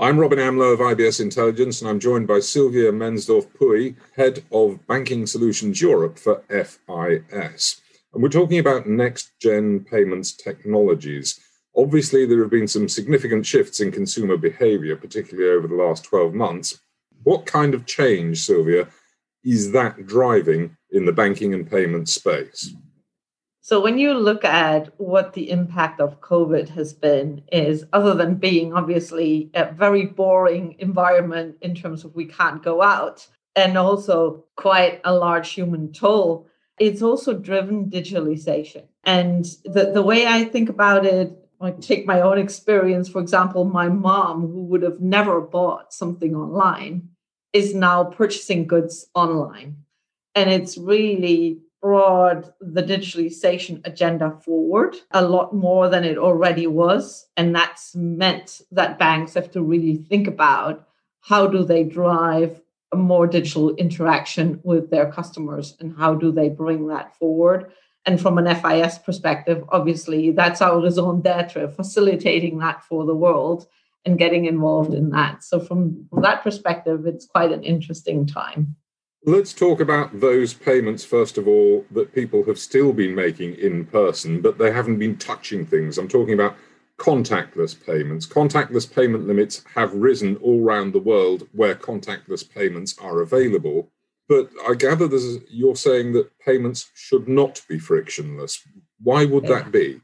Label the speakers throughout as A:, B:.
A: I'm Robin Amlôt of IBS Intelligence, and I'm joined by Sylvia Mensdorf Puy, Head of Banking Solutions Europe for FIS. And we're talking about next gen payments technologies. Obviously, there have been some significant shifts in consumer behavior, particularly over the last 12 months. What kind of change, Sylvia, is that driving in the banking and payment space?
B: So when you look at what the impact of COVID has been, is other than being obviously a very boring environment in terms of we can't go out, and also quite a large human toll, it's also driven digitalization. And the, the way I think about it, I take my own experience, for example, my mom, who would have never bought something online, is now purchasing goods online. And it's really brought the digitalization agenda forward a lot more than it already was. And that's meant that banks have to really think about how do they drive a more digital interaction with their customers and how do they bring that forward. And from an FIS perspective, obviously, that's our raison d'etre, facilitating that for the world and getting involved in that. So, from that perspective, it's quite an interesting time.
A: Let's talk about those payments, first of all, that people have still been making in person, but they haven't been touching things. I'm talking about contactless payments. Contactless payment limits have risen all around the world where contactless payments are available. But I gather you're saying that payments should not be frictionless. Why would yeah. that be?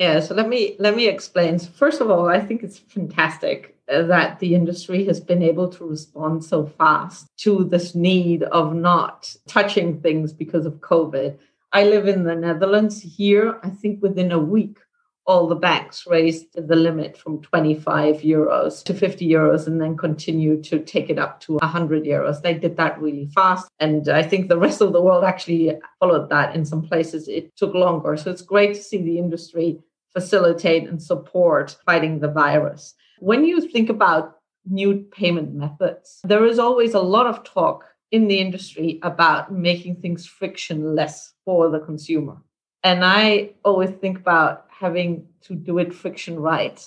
B: Yeah, so let me let me explain. First of all, I think it's fantastic that the industry has been able to respond so fast to this need of not touching things because of COVID. I live in the Netherlands here. I think within a week, all the banks raised the limit from 25 euros to 50 euros and then continue to take it up to 100 euros. They did that really fast. And I think the rest of the world actually followed that. In some places, it took longer. So it's great to see the industry facilitate and support fighting the virus. When you think about new payment methods, there is always a lot of talk in the industry about making things frictionless for the consumer. And I always think about having to do it friction right.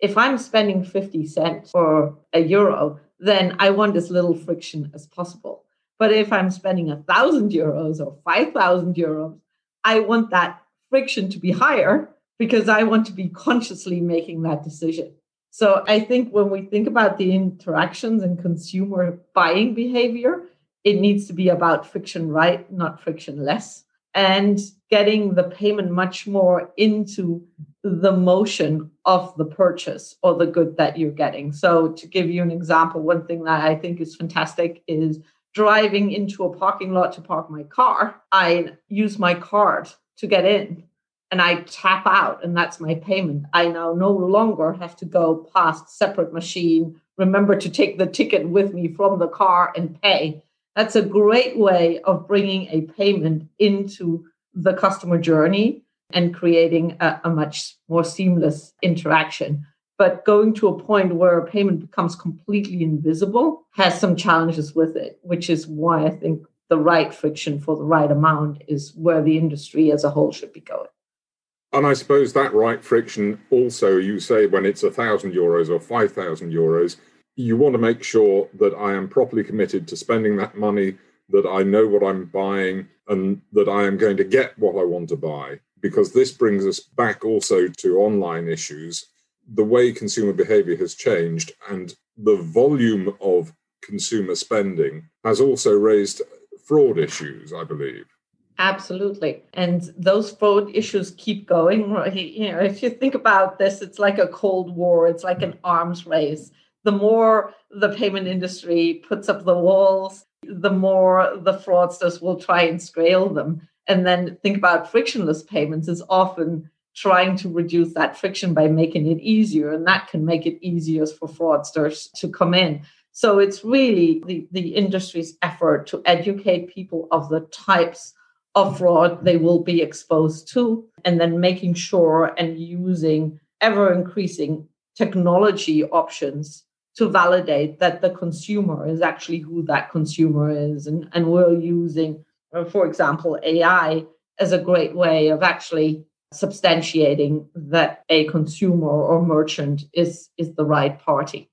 B: If I'm spending 50 cents or a euro, then I want as little friction as possible. But if I'm spending a thousand euros or 5,000 euros, I want that friction to be higher because I want to be consciously making that decision. So I think when we think about the interactions and consumer buying behavior, it needs to be about friction right, not frictionless, and getting the payment much more into the motion of the purchase or the good that you're getting. So to give you an example, one thing that I think is fantastic is driving into a parking lot to park my car. I use my card to get in and I tap out and that's my payment. I now no longer have to go past separate machine, remember to take the ticket with me from the car and pay. That's a great way of bringing a payment into the customer journey and creating a, a much more seamless interaction. But going to a point where a payment becomes completely invisible has some challenges with it, which is why I think the right friction for the right amount is where the industry as a whole should be going.
A: And I suppose that right friction also, you say when it's a thousand euros or 5,000 euros, you want to make sure that I am properly committed to spending that money, that I know what I'm buying, and that I am going to get what I want to buy. Because this brings us back also to online issues. The way consumer behavior has changed and the volume of consumer spending has also raised fraud issues, I believe.
B: Absolutely. And those fraud issues keep going. You know, if you think about this, it's like a cold war, it's like an arms race. The more the payment industry puts up the walls, the more the fraudsters will try and scale them. And then think about frictionless payments is often trying to reduce that friction by making it easier. And that can make it easier for fraudsters to come in. So it's really the, the industry's effort to educate people of the types of fraud they will be exposed to, and then making sure and using ever increasing technology options to validate that the consumer is actually who that consumer is. And, and we're using, uh, for example, AI as a great way of actually substantiating that a consumer or merchant is, is the right party.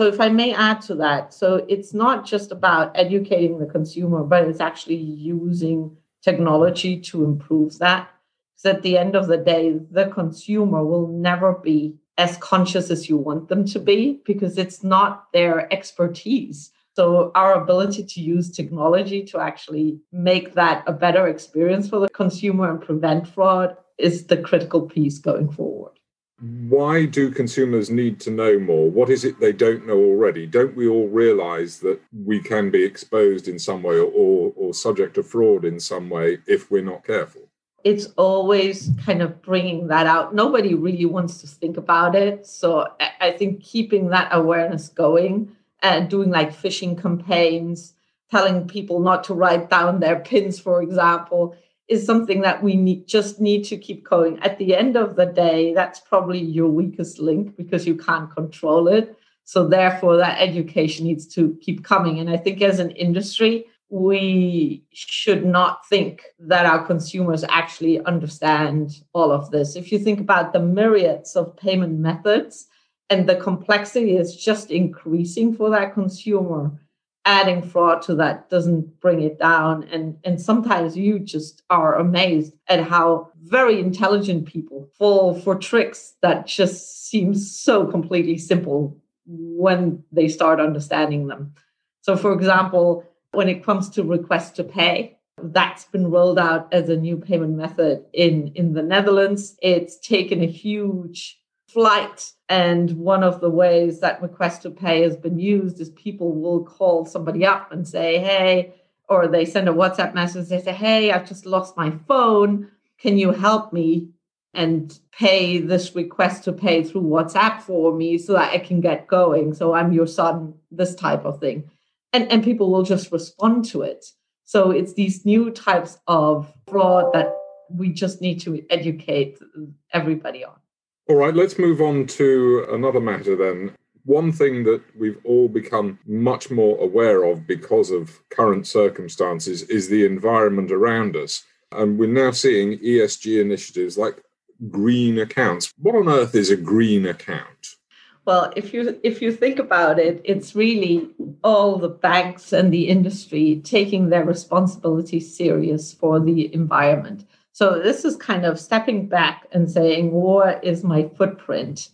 B: So, if I may add to that, so it's not just about educating the consumer, but it's actually using technology to improve that. Because at the end of the day, the consumer will never be as conscious as you want them to be because it's not their expertise. So, our ability to use technology to actually make that a better experience for the consumer and prevent fraud is the critical piece going forward.
A: Why do consumers need to know more? What is it they don't know already? Don't we all realize that we can be exposed in some way or, or subject to fraud in some way if we're not careful?
B: It's always kind of bringing that out. Nobody really wants to think about it. So I think keeping that awareness going and doing like phishing campaigns, telling people not to write down their pins, for example, is something that we need, just need to keep going. At the end of the day, that's probably your weakest link because you can't control it. So therefore, that education needs to keep coming. And I think as an industry, we should not think that our consumers actually understand all of this. If you think about the myriads of payment methods and the complexity is just increasing for that consumer, adding fraud to that doesn't bring it down. And and sometimes you just are amazed at how very intelligent people fall for tricks that just seem so completely simple when they start understanding them. So for example when it comes to request to pay that's been rolled out as a new payment method in in the Netherlands. It's taken a huge flight. And one of the ways that request to pay has been used is people will call somebody up and say, hey, or they send a WhatsApp message. They say, hey, I've just lost my phone. Can you help me and pay this request to pay through WhatsApp for me so that I can get going? So I'm your son, this type of thing. And, and people will just respond to it. So it's these new types of fraud that we just need to educate everybody on.
A: All right, let's move on to another matter then. One thing that we've all become much more aware of because of current circumstances is the environment around us. And we're now seeing ESG initiatives like green accounts. What on earth is a green account?
B: Well, if you if you think about it, it's really all the banks and the industry taking their responsibility serious for the environment. So this is kind of stepping back and saying, what is my footprint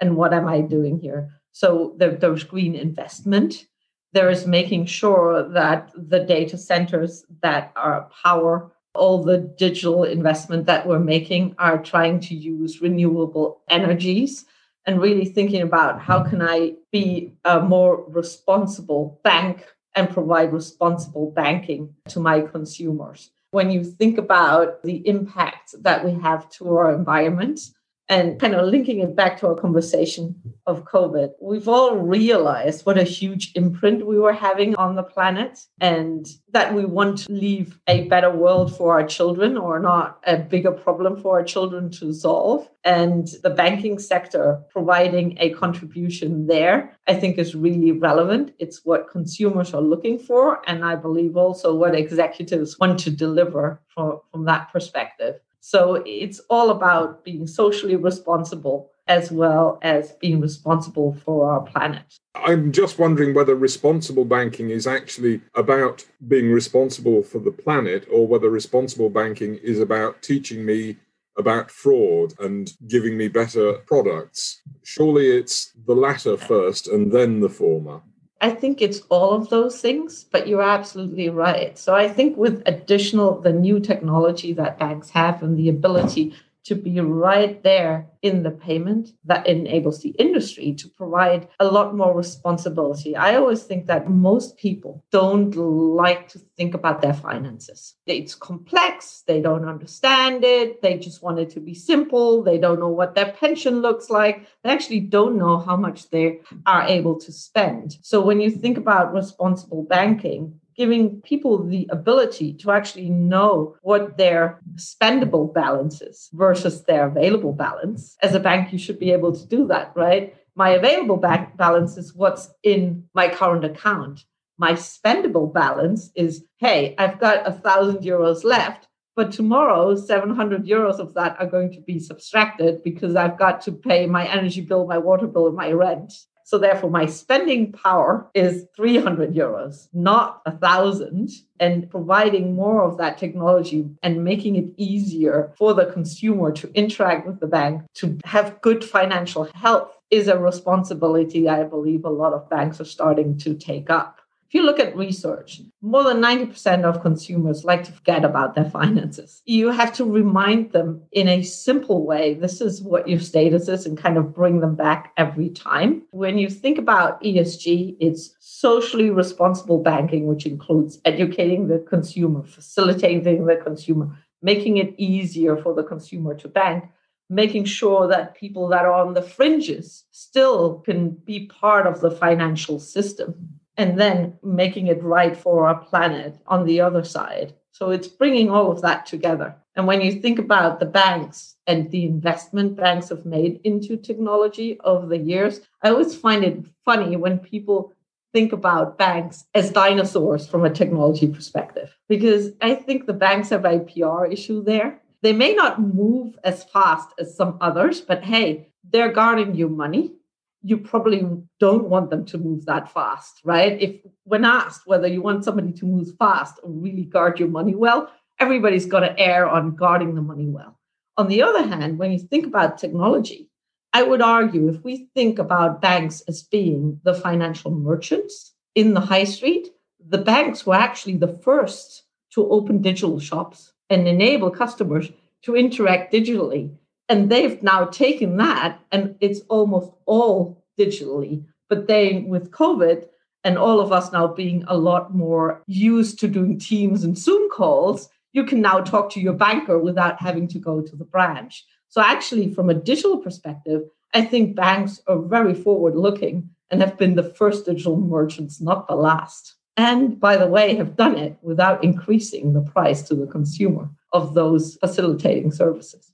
B: and what am I doing here? So there, there's green investment. There is making sure that the data centers that are power all the digital investment that we're making are trying to use renewable energies and really thinking about how can I be a more responsible bank and provide responsible banking to my consumers when you think about the impact that we have to our environment and kind of linking it back to our conversation of COVID, we've all realized what a huge imprint we were having on the planet and that we want to leave a better world for our children or not a bigger problem for our children to solve. And the banking sector providing a contribution there, I think is really relevant. It's what consumers are looking for. And I believe also what executives want to deliver from, from that perspective. So it's all about being socially responsible as well as being responsible for our planet.
A: I'm just wondering whether responsible banking is actually about being responsible for the planet or whether responsible banking is about teaching me about fraud and giving me better products. Surely it's the latter first and then the former.
B: I think it's all of those things, but you're absolutely right. So I think with additional the new technology that banks have and the ability to be right there in the payment that enables the industry to provide a lot more responsibility. I always think that most people don't like to think about their finances. It's complex, they don't understand it, they just want it to be simple, they don't know what their pension looks like, they actually don't know how much they are able to spend. So when you think about responsible banking, giving people the ability to actually know what their spendable balance is versus their available balance. As a bank, you should be able to do that, right? My available bank balance is what's in my current account. My spendable balance is, hey, I've got a thousand euros left, but tomorrow 700 euros of that are going to be subtracted because I've got to pay my energy bill, my water bill, and my rent. So therefore, my spending power is 300 euros, not a thousand. And providing more of that technology and making it easier for the consumer to interact with the bank, to have good financial health is a responsibility I believe a lot of banks are starting to take up. If you look at research, more than 90% of consumers like to forget about their finances. You have to remind them in a simple way this is what your status is and kind of bring them back every time. When you think about ESG, it's socially responsible banking, which includes educating the consumer, facilitating the consumer, making it easier for the consumer to bank making sure that people that are on the fringes still can be part of the financial system and then making it right for our planet on the other side. So it's bringing all of that together. And when you think about the banks and the investment banks have made into technology over the years, I always find it funny when people think about banks as dinosaurs from a technology perspective, because I think the banks have a PR issue there. They may not move as fast as some others, but hey, they're guarding your money you probably don't want them to move that fast, right? If when asked whether you want somebody to move fast or really guard your money well, everybody's got to err on guarding the money well. On the other hand, when you think about technology, I would argue if we think about banks as being the financial merchants in the high street, the banks were actually the first to open digital shops and enable customers to interact digitally and they've now taken that and it's almost all digitally. But then with COVID and all of us now being a lot more used to doing Teams and Zoom calls, you can now talk to your banker without having to go to the branch. So, actually, from a digital perspective, I think banks are very forward looking and have been the first digital merchants, not the last. And by the way, have done it without increasing the price to the consumer of those facilitating services.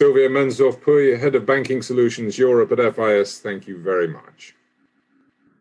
A: Sylvia Mensdorff-Pouilly, Head of Banking Solutions Europe at FIS, thank you very much.